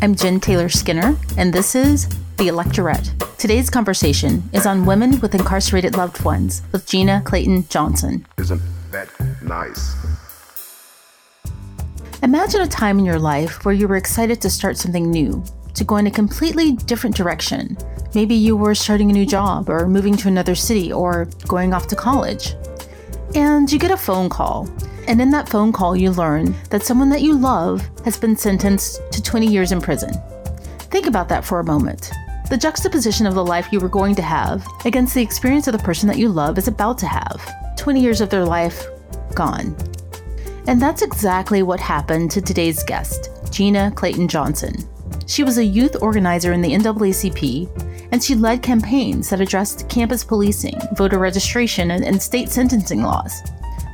I'm Jen Taylor Skinner, and this is The Electorette. Today's conversation is on women with incarcerated loved ones with Gina Clayton Johnson. Isn't that nice? Imagine a time in your life where you were excited to start something new, to go in a completely different direction. Maybe you were starting a new job, or moving to another city, or going off to college. And you get a phone call. And in that phone call, you learn that someone that you love has been sentenced to 20 years in prison. Think about that for a moment. The juxtaposition of the life you were going to have against the experience of the person that you love is about to have. 20 years of their life gone. And that's exactly what happened to today's guest, Gina Clayton Johnson. She was a youth organizer in the NAACP, and she led campaigns that addressed campus policing, voter registration, and, and state sentencing laws.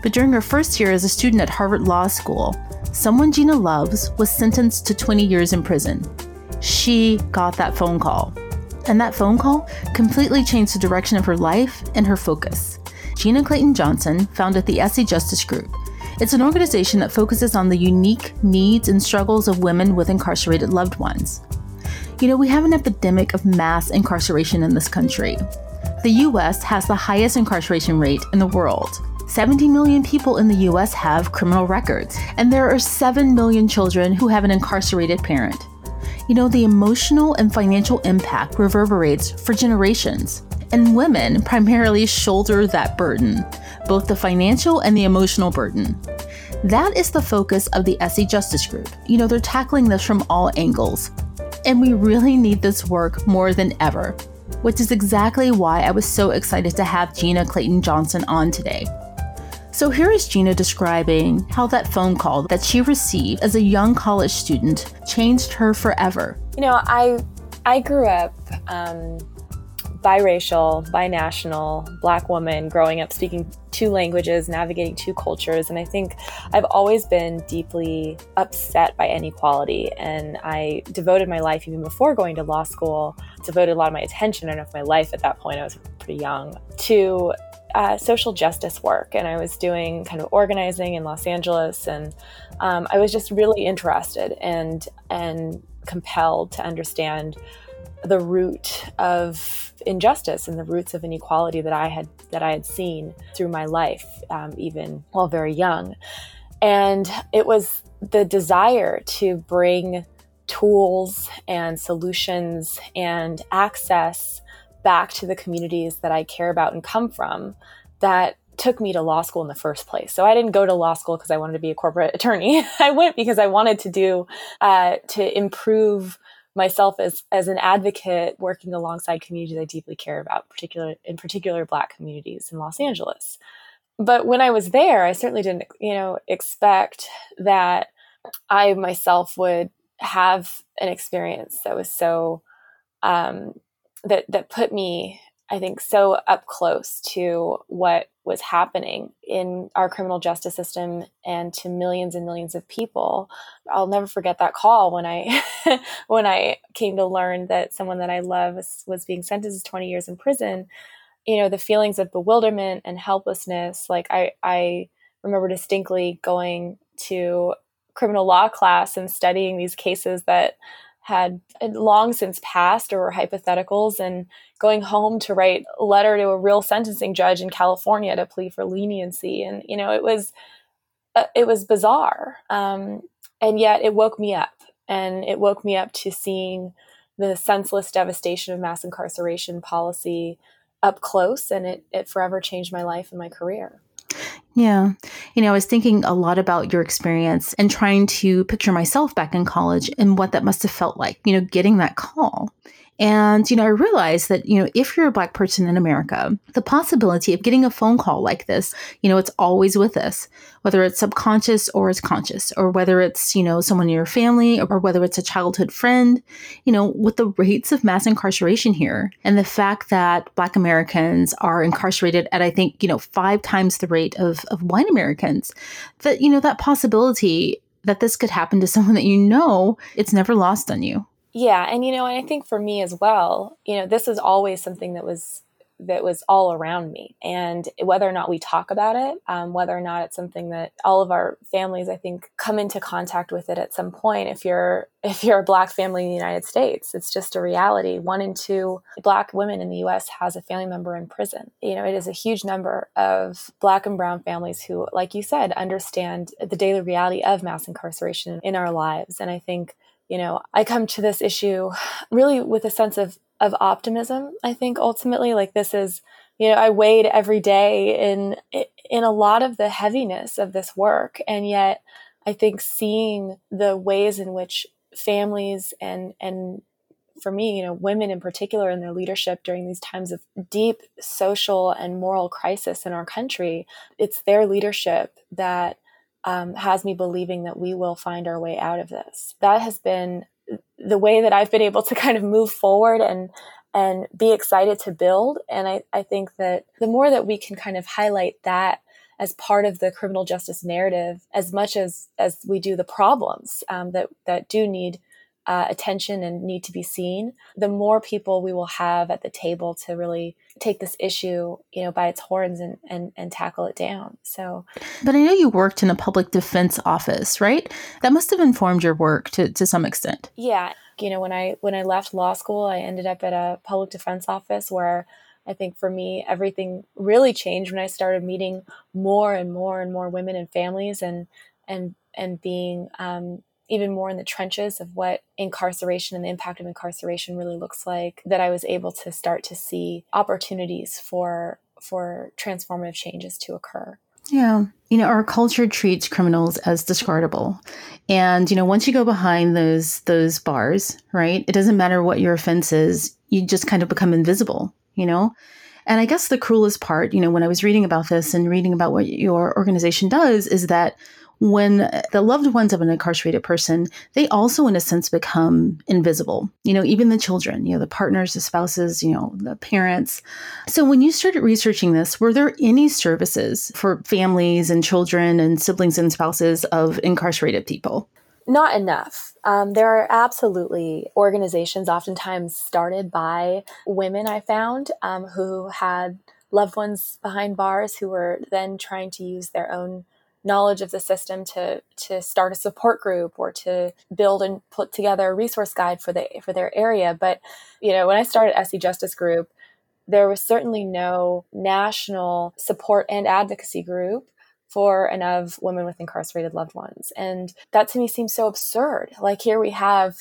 But during her first year as a student at Harvard Law School, someone Gina loves was sentenced to 20 years in prison. She got that phone call. And that phone call completely changed the direction of her life and her focus. Gina Clayton Johnson founded the Essie Justice Group. It's an organization that focuses on the unique needs and struggles of women with incarcerated loved ones. You know, we have an epidemic of mass incarceration in this country. The US has the highest incarceration rate in the world. 70 million people in the US have criminal records, and there are 7 million children who have an incarcerated parent. You know, the emotional and financial impact reverberates for generations, and women primarily shoulder that burden, both the financial and the emotional burden. That is the focus of the Essie Justice Group. You know, they're tackling this from all angles. And we really need this work more than ever, which is exactly why I was so excited to have Gina Clayton Johnson on today. So here is Gina describing how that phone call that she received as a young college student changed her forever. You know, I I grew up um, biracial, binational, black woman, growing up speaking two languages, navigating two cultures, and I think I've always been deeply upset by inequality. And I devoted my life, even before going to law school, devoted a lot of my attention, and of my life at that point, I was pretty young, to uh, social justice work and I was doing kind of organizing in Los Angeles and um, I was just really interested and and compelled to understand the root of injustice and the roots of inequality that I had that I had seen through my life, um, even while very young, and it was the desire to bring tools and solutions and access back to the communities that I care about and come from that took me to law school in the first place. So I didn't go to law school because I wanted to be a corporate attorney. I went because I wanted to do uh, to improve myself as as an advocate working alongside communities I deeply care about, particular in particular Black communities in Los Angeles. But when I was there, I certainly didn't, you know, expect that I myself would have an experience that was so um, that that put me, I think, so up close to what was happening in our criminal justice system and to millions and millions of people. I'll never forget that call when I when I came to learn that someone that I love was, was being sentenced to 20 years in prison. You know, the feelings of bewilderment and helplessness. Like I I remember distinctly going to criminal law class and studying these cases that had long since passed or were hypotheticals and going home to write a letter to a real sentencing judge in California to plead for leniency. And you know it was uh, it was bizarre. Um, and yet it woke me up. And it woke me up to seeing the senseless devastation of mass incarceration policy up close and it, it forever changed my life and my career yeah. You know, I was thinking a lot about your experience and trying to picture myself back in college and what that must have felt like, you know, getting that call. And, you know, I realized that, you know, if you're a Black person in America, the possibility of getting a phone call like this, you know, it's always with us, whether it's subconscious or it's conscious, or whether it's, you know, someone in your family or whether it's a childhood friend, you know, with the rates of mass incarceration here and the fact that Black Americans are incarcerated at, I think, you know, five times the rate of, of white Americans, that, you know, that possibility that this could happen to someone that you know, it's never lost on you. Yeah, and you know, and I think for me as well, you know, this is always something that was that was all around me. And whether or not we talk about it, um, whether or not it's something that all of our families, I think, come into contact with it at some point. If you're if you're a black family in the United States, it's just a reality. One in two black women in the U.S. has a family member in prison. You know, it is a huge number of black and brown families who, like you said, understand the daily reality of mass incarceration in our lives. And I think you know, I come to this issue really with a sense of of optimism. I think ultimately, like this is, you know, I wade every day in in a lot of the heaviness of this work, and yet I think seeing the ways in which families and and for me, you know, women in particular in their leadership during these times of deep social and moral crisis in our country, it's their leadership that um, has me believing that we will find our way out of this. That has been the way that I've been able to kind of move forward and and be excited to build. And I, I think that the more that we can kind of highlight that as part of the criminal justice narrative, as much as as we do the problems um, that that do need uh, attention and need to be seen, the more people we will have at the table to really take this issue, you know, by its horns and, and, and tackle it down. So, but I know you worked in a public defense office, right? That must have informed your work to, to some extent. Yeah. You know, when I, when I left law school, I ended up at a public defense office where I think for me, everything really changed when I started meeting more and more and more women and families and, and, and being, um, even more in the trenches of what incarceration and the impact of incarceration really looks like that I was able to start to see opportunities for for transformative changes to occur. Yeah. You know, our culture treats criminals as discardable. And, you know, once you go behind those those bars, right? It doesn't matter what your offense is, you just kind of become invisible, you know? And I guess the cruelest part, you know, when I was reading about this and reading about what your organization does is that when the loved ones of an incarcerated person, they also, in a sense, become invisible. You know, even the children, you know, the partners, the spouses, you know, the parents. So when you started researching this, were there any services for families and children and siblings and spouses of incarcerated people? Not enough. Um, there are absolutely organizations, oftentimes started by women, I found, um, who had loved ones behind bars who were then trying to use their own knowledge of the system to to start a support group or to build and put together a resource guide for the for their area. But you know when i started Essie justice group there was certainly no national support and advocacy group for and of women with incarcerated loved ones. And that to me seems so absurd. Like here we have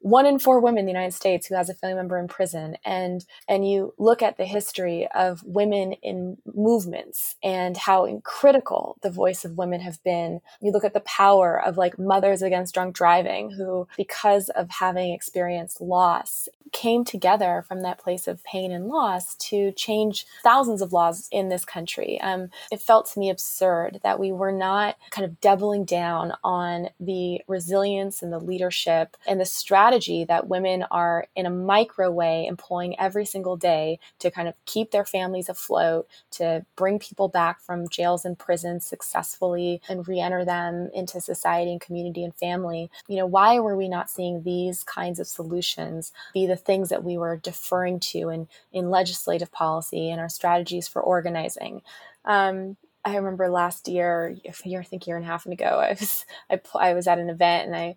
one in four women in the United States who has a family member in prison, and and you look at the history of women in movements and how critical the voice of women have been. You look at the power of like Mothers Against Drunk Driving, who because of having experienced loss came together from that place of pain and loss to change thousands of laws in this country. Um, it felt to me absurd that we were not kind of doubling down on the resilience and the leadership and the strategy strategy that women are in a micro way employing every single day to kind of keep their families afloat, to bring people back from jails and prisons successfully and re-enter them into society and community and family. You know, why were we not seeing these kinds of solutions be the things that we were deferring to in, in legislative policy and our strategies for organizing? Um, I remember last year, year, I think year and a half ago, I was I, I was at an event and I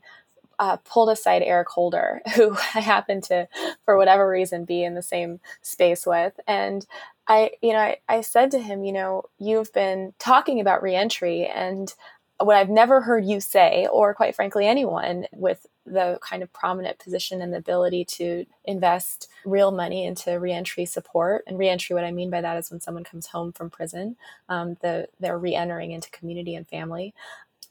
uh, pulled aside Eric Holder, who I happened to, for whatever reason, be in the same space with. And I, you know, I, I said to him, you know, you've been talking about reentry and what I've never heard you say, or quite frankly, anyone with the kind of prominent position and the ability to invest real money into reentry support. And reentry, what I mean by that is when someone comes home from prison, um, the, they're reentering into community and family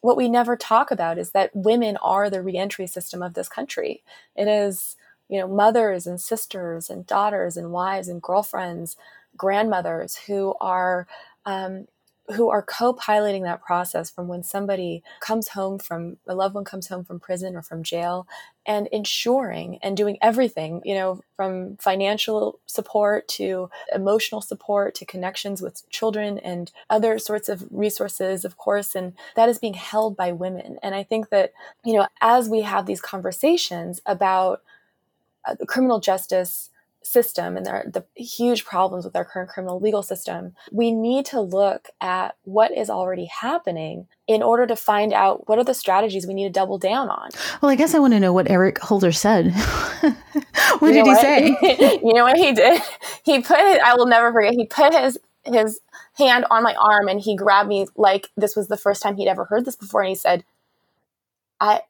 what we never talk about is that women are the reentry system of this country. It is, you know, mothers and sisters and daughters and wives and girlfriends, grandmothers who are um, who are co-piloting that process from when somebody comes home from a loved one comes home from prison or from jail and ensuring and doing everything you know from financial support to emotional support to connections with children and other sorts of resources of course and that is being held by women. And i think that you know as we have these conversations about uh, criminal justice system and the, the huge problems with our current criminal legal system, we need to look at what is already happening in order to find out what are the strategies we need to double down on. Well, I guess I want to know what Eric Holder said. what you did he say? you know what he did? He put it, I will never forget, he put his his hand on my arm and he grabbed me like this was the first time he'd ever heard this before and he said, I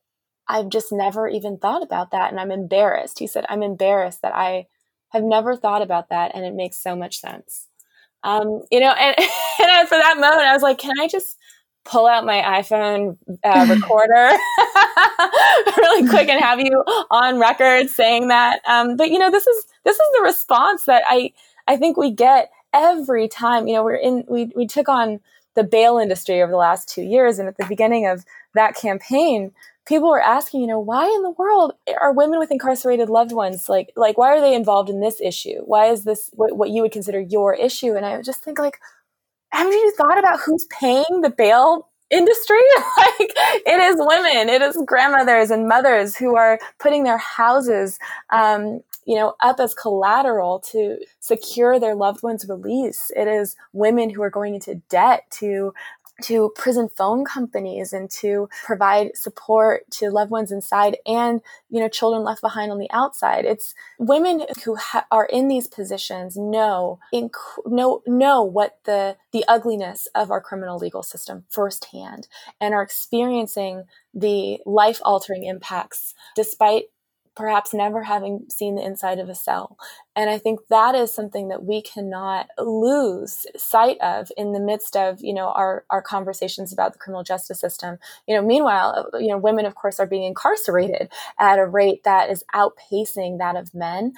I've just never even thought about that and I'm embarrassed. He said, I'm embarrassed that I have never thought about that and it makes so much sense. Um, you know, and, and for that moment, I was like, can I just pull out my iPhone uh, recorder really quick and have you on record saying that? Um, but you know, this is this is the response that I I think we get every time. You know, we're in we we took on the bail industry over the last two years, and at the beginning of that campaign, people were asking, you know, why in the world are women with incarcerated loved ones like like why are they involved in this issue? Why is this what, what you would consider your issue? And I would just think like, haven't you thought about who's paying the bail industry? like it is women, it is grandmothers and mothers who are putting their houses um, you know, up as collateral to secure their loved one's release. It is women who are going into debt to to prison phone companies and to provide support to loved ones inside and you know children left behind on the outside. It's women who ha- are in these positions know inc- know know what the the ugliness of our criminal legal system firsthand and are experiencing the life altering impacts despite perhaps never having seen the inside of a cell. And I think that is something that we cannot lose sight of in the midst of, you know, our, our conversations about the criminal justice system. You know, meanwhile, you know, women, of course, are being incarcerated at a rate that is outpacing that of men.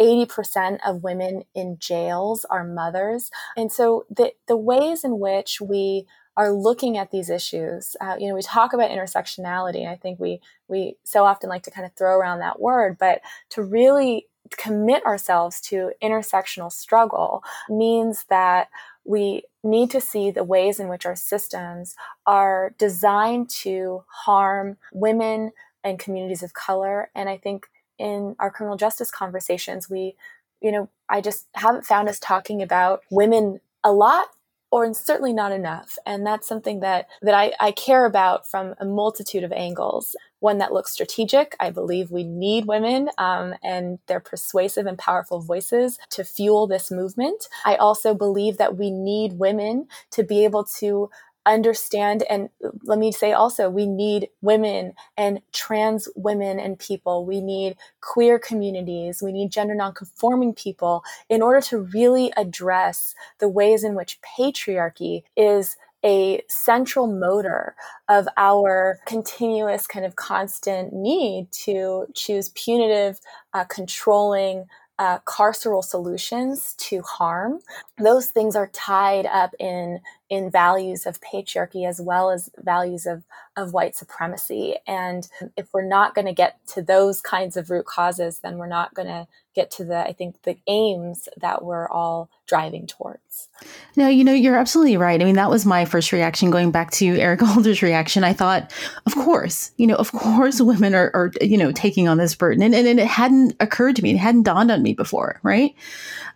80% of women in jails are mothers. And so the, the ways in which we are looking at these issues. Uh, you know, we talk about intersectionality, and I think we we so often like to kind of throw around that word, but to really commit ourselves to intersectional struggle means that we need to see the ways in which our systems are designed to harm women and communities of color. And I think in our criminal justice conversations, we, you know, I just haven't found us talking about women a lot or certainly not enough. And that's something that, that I, I care about from a multitude of angles. One that looks strategic. I believe we need women um, and their persuasive and powerful voices to fuel this movement. I also believe that we need women to be able to understand and let me say also we need women and trans women and people we need queer communities we need gender nonconforming people in order to really address the ways in which patriarchy is a central motor of our continuous kind of constant need to choose punitive uh, controlling uh, carceral solutions to harm. Those things are tied up in in values of patriarchy as well as values of, of white supremacy. And if we're not going to get to those kinds of root causes, then we're not going to get to the, I think, the aims that we're all driving towards. No, you know, you're absolutely right. I mean, that was my first reaction going back to Eric Holder's reaction. I thought, of course, you know, of course women are, are you know, taking on this burden. And, and, and, it hadn't occurred to me, it hadn't dawned on me before, right?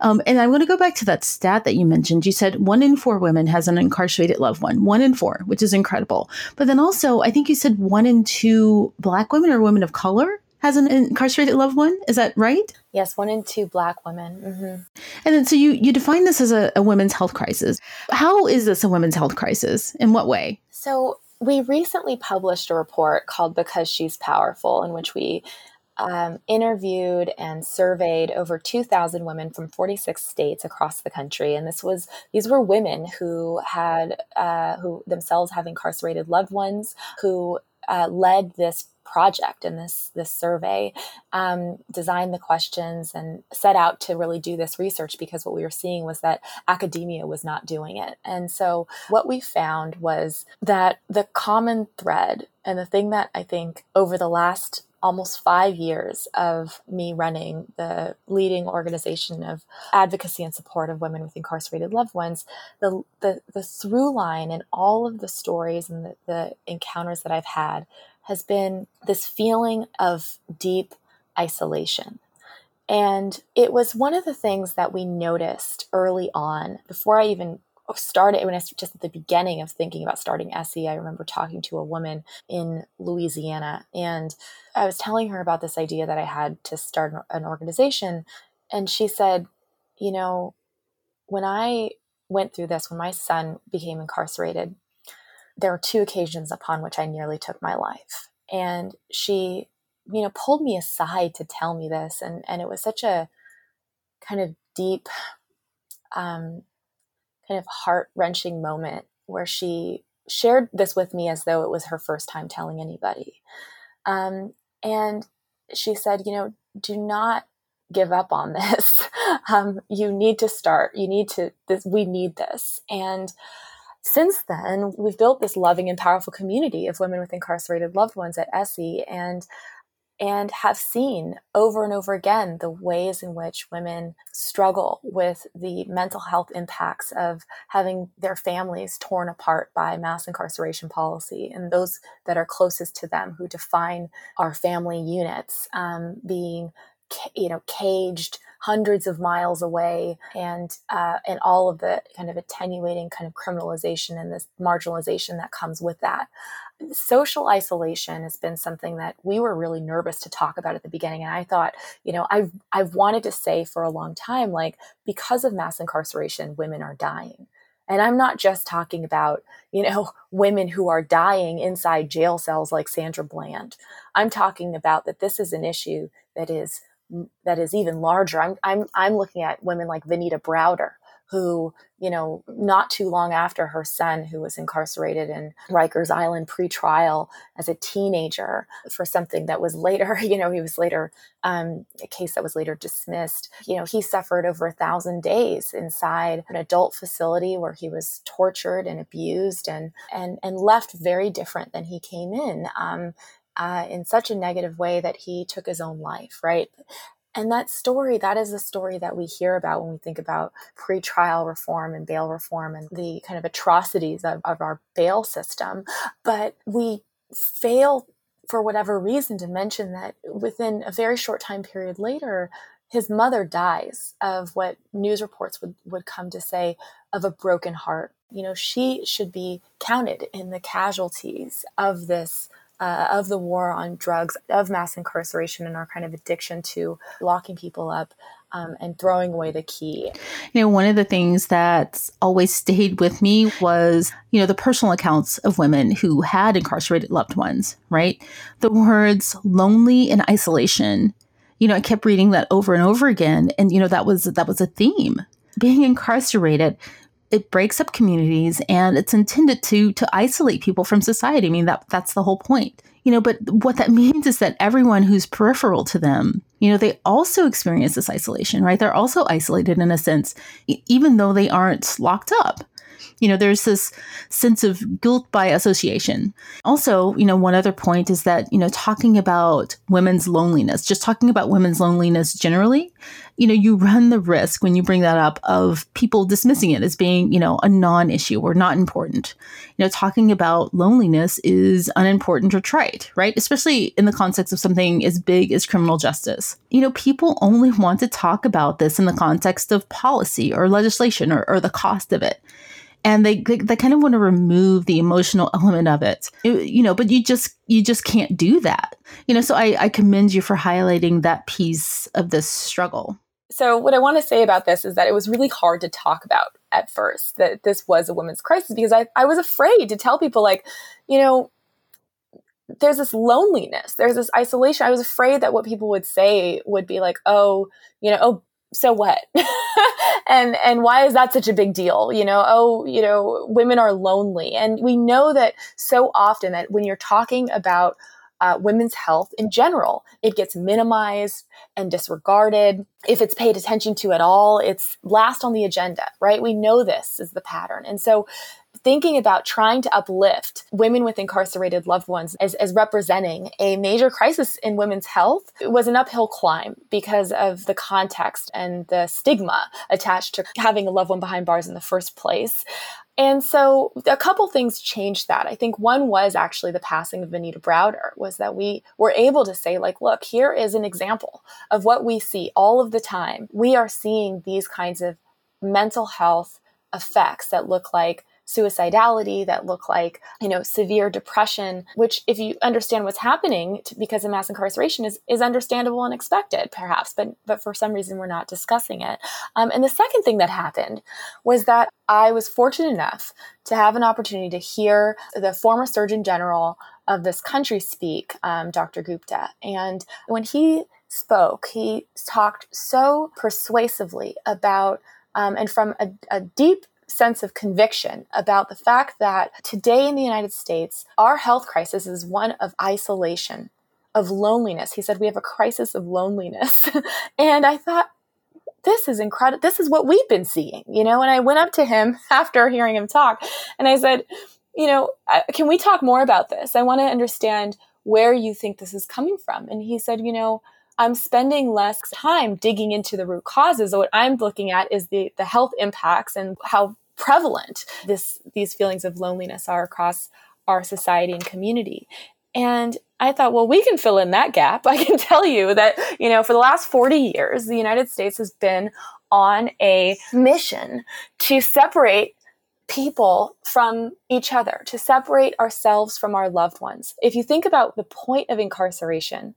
Um, and I'm going to go back to that stat that you mentioned. You said one in four women has an incarcerated loved one, one in four, which is incredible. But then also, I think you said one in two Black women or women of color has an incarcerated loved one. Is that right? Yes, one in two Black women. Mm-hmm. And then, so you you define this as a, a women's health crisis. How is this a women's health crisis? In what way? So we recently published a report called "Because She's Powerful," in which we um, interviewed and surveyed over 2,000 women from 46 states across the country, and this was these were women who had uh, who themselves have incarcerated loved ones who uh, led this project and this this survey um, designed the questions and set out to really do this research because what we were seeing was that academia was not doing it. And so what we found was that the common thread and the thing that i think over the last almost five years of me running the leading organization of advocacy and support of women with incarcerated loved ones, the, the, the through line in all of the stories and the, the encounters that I've had has been this feeling of deep isolation. And it was one of the things that we noticed early on before I even started when I just at the beginning of thinking about starting Essie, I remember talking to a woman in Louisiana and I was telling her about this idea that I had to start an organization. And she said, You know, when I went through this, when my son became incarcerated, there were two occasions upon which I nearly took my life. And she, you know, pulled me aside to tell me this. And, and it was such a kind of deep, um, kind of heart wrenching moment where she shared this with me as though it was her first time telling anybody. Um, and she said, you know, do not give up on this. um, you need to start. You need to, this, we need this. And since then, we've built this loving and powerful community of women with incarcerated loved ones at Essie. And and have seen over and over again the ways in which women struggle with the mental health impacts of having their families torn apart by mass incarceration policy and those that are closest to them who define our family units um, being you know caged hundreds of miles away and uh, and all of the kind of attenuating kind of criminalization and this marginalization that comes with that social isolation has been something that we were really nervous to talk about at the beginning and i thought you know i've i've wanted to say for a long time like because of mass incarceration women are dying. And i'm not just talking about you know women who are dying inside jail cells like sandra bland. I'm talking about that this is an issue that is that is even larger. I'm i'm i'm looking at women like Venida Browder who, you know, not too long after her son, who was incarcerated in Rikers Island pre-trial as a teenager for something that was later, you know, he was later um, a case that was later dismissed. You know, he suffered over a thousand days inside an adult facility where he was tortured and abused and and and left very different than he came in. Um, uh, in such a negative way that he took his own life, right? And that story, that is a story that we hear about when we think about pre-trial reform and bail reform and the kind of atrocities of, of our bail system. But we fail for whatever reason to mention that within a very short time period later, his mother dies of what news reports would, would come to say of a broken heart. You know, she should be counted in the casualties of this uh, of the war on drugs, of mass incarceration, and our kind of addiction to locking people up um, and throwing away the key. You know, one of the things that's always stayed with me was, you know, the personal accounts of women who had incarcerated loved ones, right? The words lonely and isolation. You know, I kept reading that over and over again. And, you know, that was that was a theme. Being incarcerated it breaks up communities and it's intended to to isolate people from society. I mean that that's the whole point. You know, but what that means is that everyone who's peripheral to them, you know, they also experience this isolation, right? They're also isolated in a sense, even though they aren't locked up you know there's this sense of guilt by association. Also you know one other point is that you know talking about women's loneliness just talking about women's loneliness generally you know you run the risk when you bring that up of people dismissing it as being you know a non-issue or not important. You know talking about loneliness is unimportant or trite right? Especially in the context of something as big as criminal justice. You know people only want to talk about this in the context of policy or legislation or, or the cost of it and they, they, they kind of want to remove the emotional element of it. You know but you just you just can't do that. You know so I, I commend you for highlighting that piece of this struggle. So what i want to say about this is that it was really hard to talk about at first that this was a women's crisis because i, I was afraid to tell people like you know there's this loneliness there's this isolation. I was afraid that what people would say would be like oh you know oh so what? And and why is that such a big deal? You know oh you know women are lonely. And we know that so often that when you're talking about uh, women's health in general it gets minimized and disregarded. If it's paid attention to at all it's last on the agenda right? We know this is the pattern. And so thinking about trying to uplift women with incarcerated loved ones as, as representing a major crisis in women's health was an uphill climb because of the context and the stigma attached to having a loved one behind bars in the first place. And so a couple things changed that. I think one was actually the passing of Venida Browder was that we were able to say like, look, here is an example of what we see all of the time. We are seeing these kinds of mental health effects that look like suicidality that look like you know severe depression which if you understand what's happening to, because of mass incarceration is is understandable and expected perhaps but but for some reason we're not discussing it. Um, and the second thing that happened was that i was fortunate enough to have an opportunity to hear the former surgeon general of this country speak um, dr gupta. And when he spoke he talked so persuasively about um, and from a, a deep sense of conviction about the fact that today in the United States, our health crisis is one of isolation, of loneliness. He said, We have a crisis of loneliness. and I thought, this is incredible. This is what we've been seeing, you know? And I went up to him after hearing him talk and I said, You know, can we talk more about this? I want to understand where you think this is coming from. And he said, You know, I'm spending less time digging into the root causes. What I'm looking at is the, the health impacts and how prevalent this these feelings of loneliness are across our society and community. And I thought, well, we can fill in that gap. I can tell you that, you know, for the last 40 years, the United States has been on a mission to separate people from each other, to separate ourselves from our loved ones. If you think about the point of incarceration,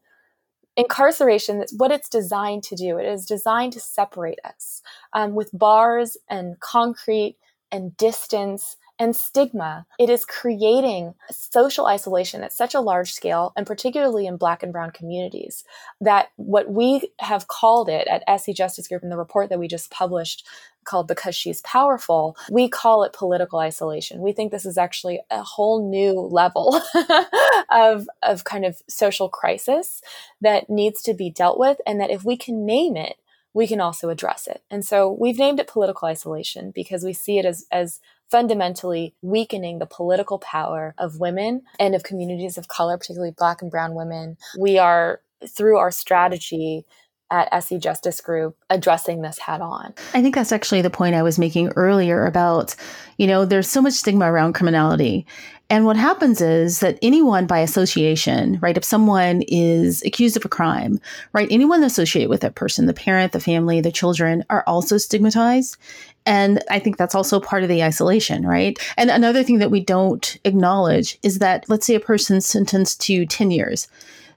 incarceration that's what it's designed to do it is designed to separate us um, with bars and concrete and distance and stigma. It is creating social isolation at such a large scale, and particularly in Black and Brown communities, that what we have called it at Essie Justice Group in the report that we just published called Because She's Powerful, we call it political isolation. We think this is actually a whole new level of, of kind of social crisis that needs to be dealt with, and that if we can name it, we can also address it. And so we've named it political isolation because we see it as, as fundamentally weakening the political power of women and of communities of color, particularly Black and Brown women. We are, through our strategy, at Essie Justice Group addressing this head on. I think that's actually the point I was making earlier about, you know, there's so much stigma around criminality. And what happens is that anyone by association, right, if someone is accused of a crime, right, anyone associated with that person, the parent, the family, the children are also stigmatized. And I think that's also part of the isolation, right? And another thing that we don't acknowledge is that, let's say a person's sentenced to 10 years.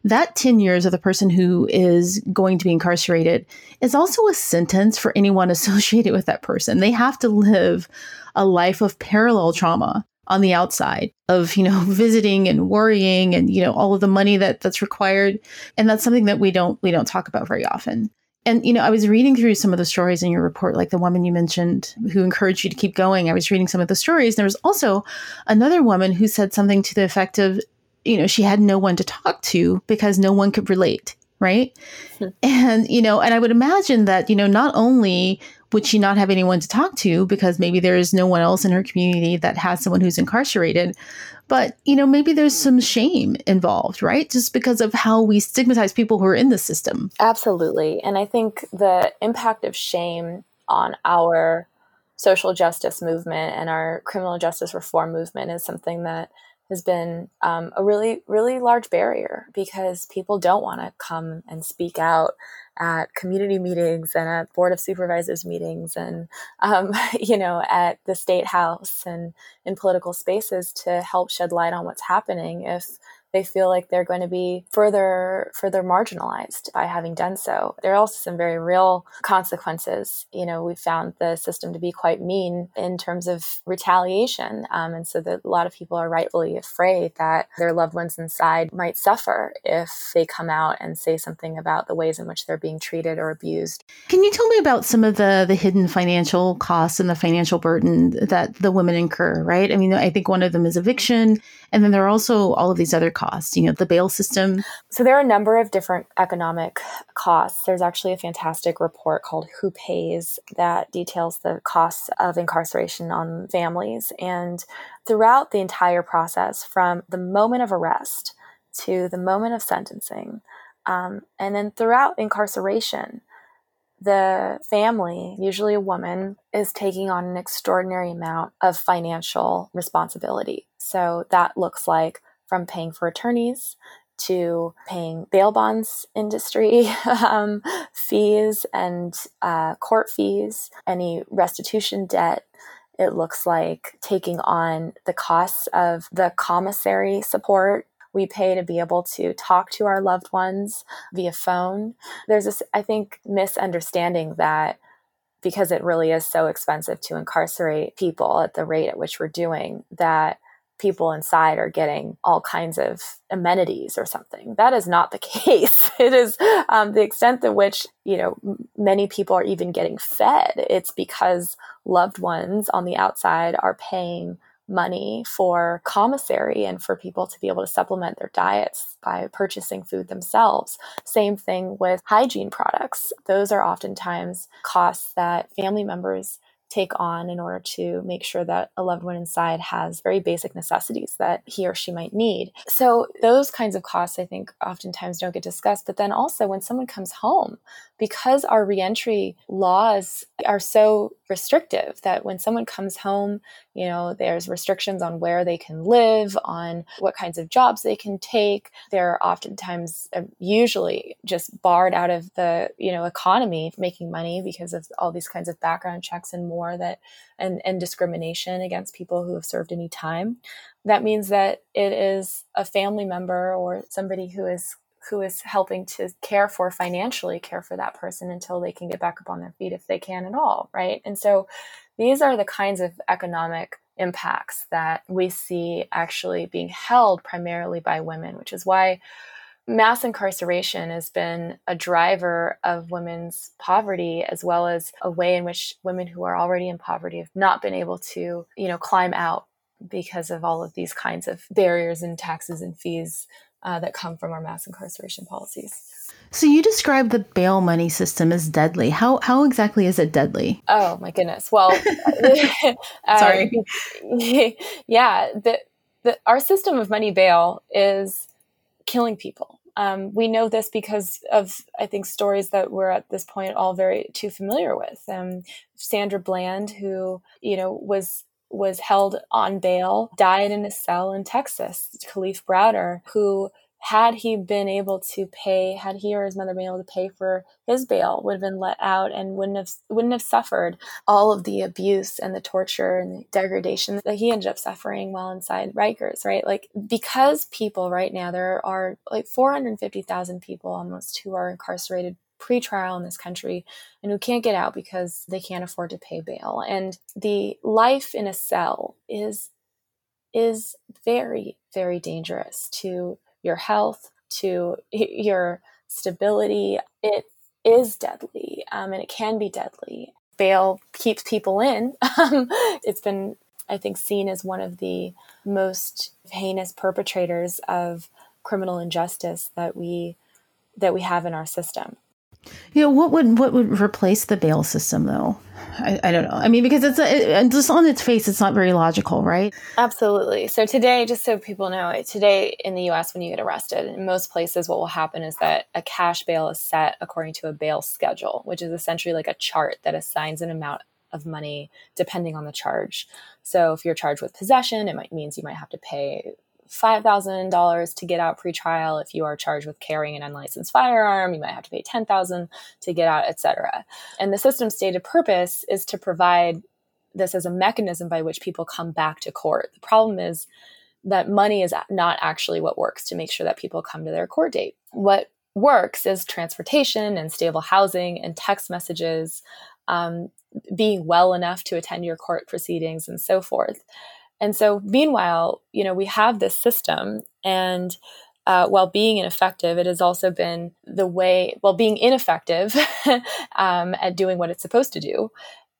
That 10 years of the person who is going to be incarcerated is also a sentence for anyone associated with that person. They have to live a life of parallel trauma on the outside of you know visiting and worrying and you know all of the money that that's required. And that's something that we don't we don't talk about very often. And you know i was reading through some of the stories in your report like the woman you mentioned who encouraged you to keep going. I was reading some of the stories. And there was also another woman who said something to the effect of you know she had no one to talk to because no one could relate right? Hmm. and you know and i would imagine that you know not only would she not have anyone to talk to because maybe there is no one else in her community that has someone who's incarcerated but you know maybe there's some shame involved right? Just because of how we stigmatize people who are in the system. Absolutely. And i think the impact of shame on our social justice movement and our criminal justice reform movement is something that has been um, a really, really large barrier because people don't want to come and speak out at community meetings and at board of supervisors meetings and um, you know at the state house and in political spaces to help shed light on what's happening if they feel like they're going to be further further marginalized by having done so. There are also some very real consequences. You know, we found the system to be quite mean in terms of retaliation, um, and so that a lot of people are rightfully afraid that their loved ones inside might suffer if they come out and say something about the ways in which they're being treated or abused. Can you tell me about some of the the hidden financial costs and the financial burden that the women incur? Right. I mean, I think one of them is eviction, and then there are also all of these other costs, you know, the bail system? So there are a number of different economic costs. There's actually a fantastic report called Who Pays that details the costs of incarceration on families. And throughout the entire process, from the moment of arrest to the moment of sentencing, um, and then throughout incarceration, the family, usually a woman, is taking on an extraordinary amount of financial responsibility. So that looks like from paying for attorneys to paying bail bonds industry um, fees and uh, court fees, any restitution debt. It looks like taking on the costs of the commissary support we pay to be able to talk to our loved ones via phone. There's this, I think, misunderstanding that because it really is so expensive to incarcerate people at the rate at which we're doing, that people inside are getting all kinds of amenities or something. That is not the case. It is um, the extent to which you know m- many people are even getting fed. It's because loved ones on the outside are paying money for commissary and for people to be able to supplement their diets by purchasing food themselves. Same thing with hygiene products. Those are oftentimes costs that family members take on in order to make sure that a loved one inside has very basic necessities that he or she might need. So, those kinds of costs, I think, oftentimes don't get discussed. But then also, when someone comes home, because our reentry laws are so restrictive that when someone comes home, you know, there's restrictions on where they can live, on what kinds of jobs they can take. They're oftentimes, uh, usually, just barred out of the, you know, economy making money because of all these kinds of background checks and more that, and, and discrimination against people who have served any time. That means that it is a family member or somebody who is who is helping to care for financially care for that person until they can get back up on their feet if they can at all right? And so these are the kinds of economic impacts that we see actually being held primarily by women which is why mass incarceration has been a driver of women's poverty as well as a way in which women who are already in poverty have not been able to you know climb out because of all of these kinds of barriers and taxes and fees uh, that come from our mass incarceration policies. So you describe the bail money system as deadly. How how exactly is it deadly? Oh my goodness. Well, sorry. yeah, the, the our system of money bail is killing people. Um, we know this because of I think stories that we're at this point all very too familiar with. Um, Sandra Bland, who you know was was held on bail, died in a cell in Texas. Kalief Browder, who had he been able to pay, had he or his mother been able to pay for his bail, would have been let out and wouldn't have wouldn't have suffered all of the abuse and the torture and the degradation that he ended up suffering while inside Rikers. Right, like because people right now there are like four hundred fifty thousand people almost who are incarcerated pretrial in this country and who can't get out because they can't afford to pay bail. And the life in a cell is is very very dangerous to your health, to your stability. It is deadly, um, and it can be deadly. Bail keeps people in. Um, it's been, I think, seen as one of the most heinous perpetrators of criminal injustice that we that we have in our system. Yeah, what would what would replace the bail system though? I, I don't know. I mean, because it's a, it, just on its face, it's not very logical, right? Absolutely. So today, just so people know, today in the U.S., when you get arrested, in most places, what will happen is that a cash bail is set according to a bail schedule, which is essentially like a chart that assigns an amount of money depending on the charge. So if you're charged with possession, it might means you might have to pay $5,000 to get out pre-trial. If you are charged with carrying an unlicensed firearm, you might have to pay 10,000 to get out, etc. And the system's stated purpose is to provide this as a mechanism by which people come back to court. The problem is that money is not actually what works to make sure that people come to their court date. What works is transportation and stable housing and text messages, um, being well enough to attend your court proceedings and so forth. And so, meanwhile, you know, we have this system, and uh, while being ineffective, it has also been the way, while being ineffective um, at doing what it's supposed to do,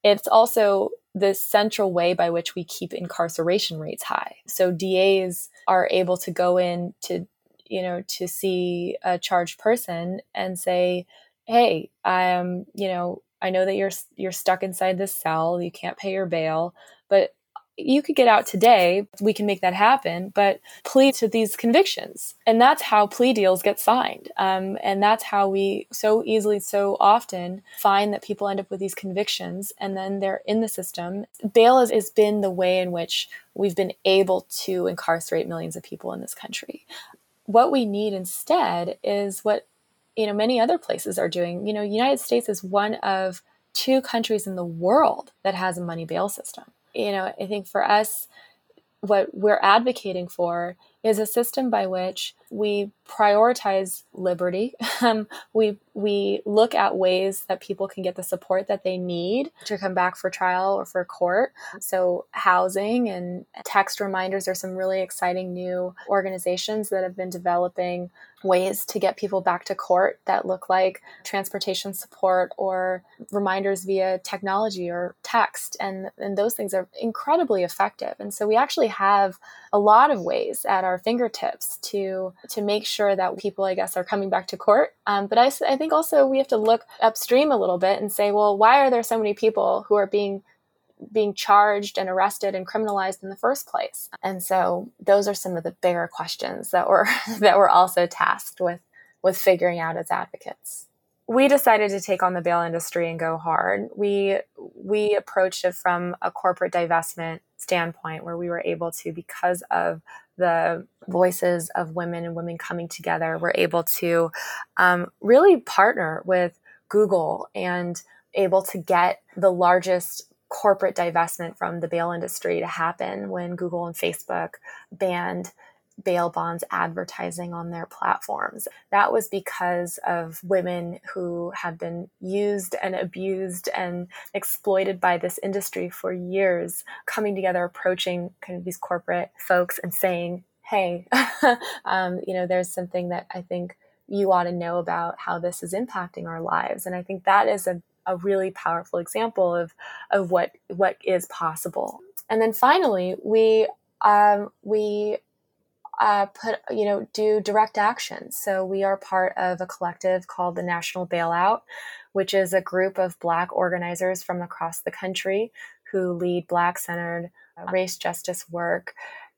it's also the central way by which we keep incarceration rates high. So, DAs are able to go in to, you know, to see a charged person and say, hey, I'm, you know, I know that you're you're stuck inside this cell, you can't pay your bail, but you could get out today. We can make that happen, but plead to these convictions. And that's how plea deals get signed. Um, and that's how we so easily, so often find that people end up with these convictions and then they're in the system. Bail has, has been the way in which we've been able to incarcerate millions of people in this country. What we need instead is what you know many other places are doing. You know, United States is one of two countries in the world that has a money bail system. You know, I think for us, what we're advocating for is a system by which we prioritize liberty. Um, we we look at ways that people can get the support that they need to come back for trial or for court. So housing and text reminders are some really exciting new organizations that have been developing ways to get people back to court that look like transportation support or reminders via technology or text and and those things are incredibly effective and so we actually have a lot of ways at our fingertips to to make sure that people, I guess, are coming back to court. Um, but I, I think also we have to look upstream a little bit and say, well, why are there so many people who are being being charged and arrested and criminalized in the first place? And so those are some of the bigger questions that we're that we're also tasked with with figuring out as advocates we decided to take on the bail industry and go hard. We we approached it from a corporate divestment standpoint where we were able to because of the voices of women and women coming together, we're able to um, really partner with Google and able to get the largest corporate divestment from the bail industry to happen when Google and Facebook banned bail bonds advertising on their platforms. That was because of women who have been used and abused and exploited by this industry for years, coming together, approaching kind of these corporate folks and saying, hey, um, you know, there's something that I think you ought to know about how this is impacting our lives. And I think that is a, a really powerful example of, of what, what is possible. And then finally, we um, we uh, put you know do direct action. So we are part of a collective called the National Bailout, which is a group of Black organizers from across the country who lead Black centered uh, race justice work,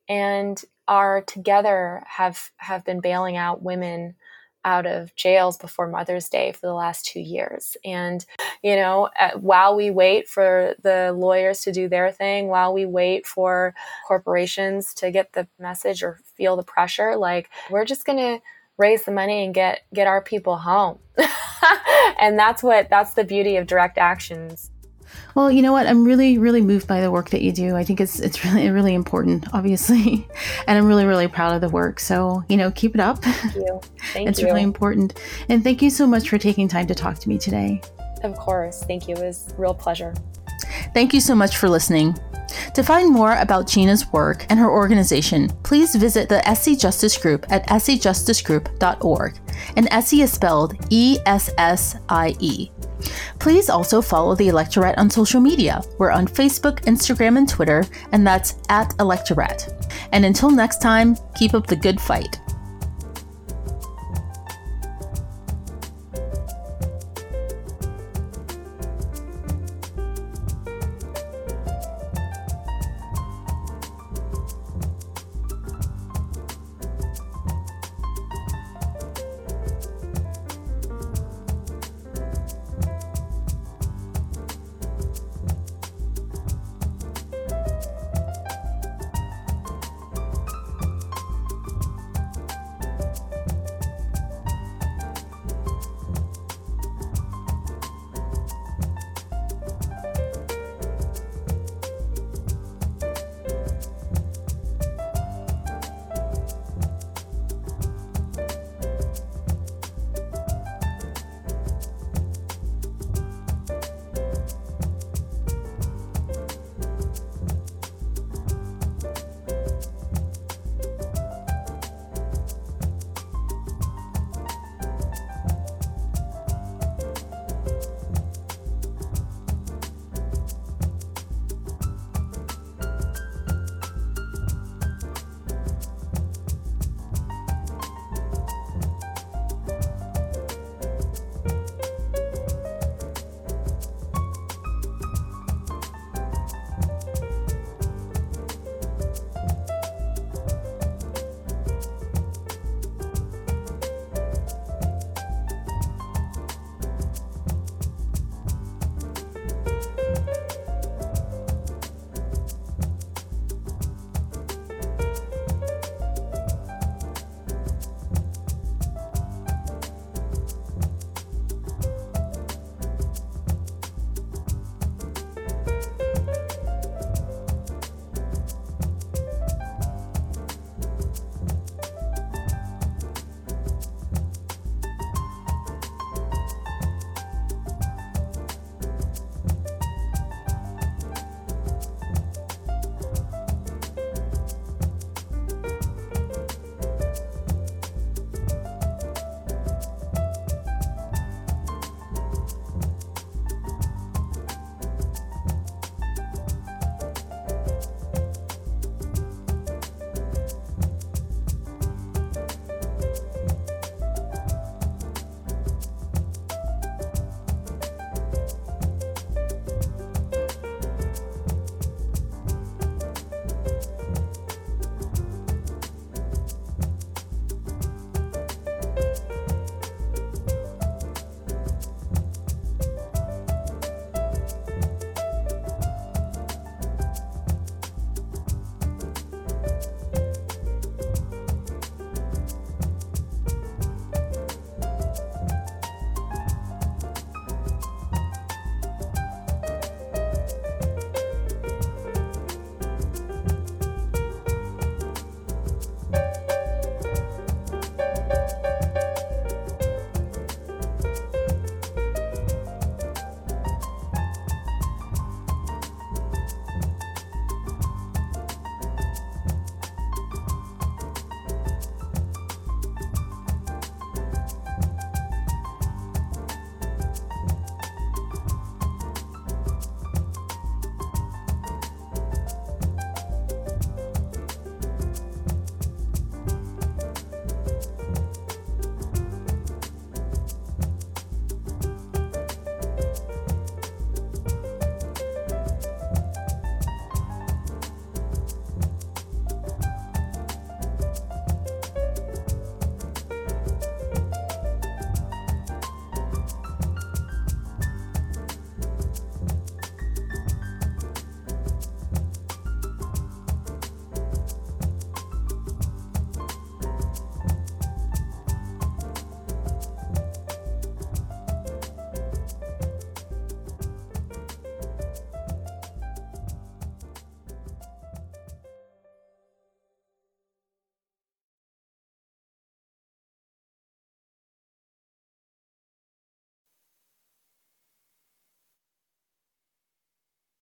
and are together have have been bailing out women out of jails before Mother's Day for the last two years. And, you know, uh, while we wait for the lawyers to do their thing, while we wait for corporations to get the message or feel the pressure, like we're just going to raise the money and get get our people home. and that's what that's the beauty of direct actions. Well, you know what? I'm really, really moved by the work that you do. I think it's it's really, really important, obviously, and I'm really, really proud of the work. So, you know, keep it up. Thank you. Thank it's you. really important, and thank you so much for taking time to talk to me today. Of course, thank you. It was real pleasure. Thank you so much for listening. To find more about Gina's work and her organization, please visit the Essie Justice Group at essiejusticegroup.org. And Essie is spelled E S S I E. Please also follow the Electorette on social media. We're on Facebook, Instagram, and Twitter, and that's at Electorette. And until next time, keep up the good fight.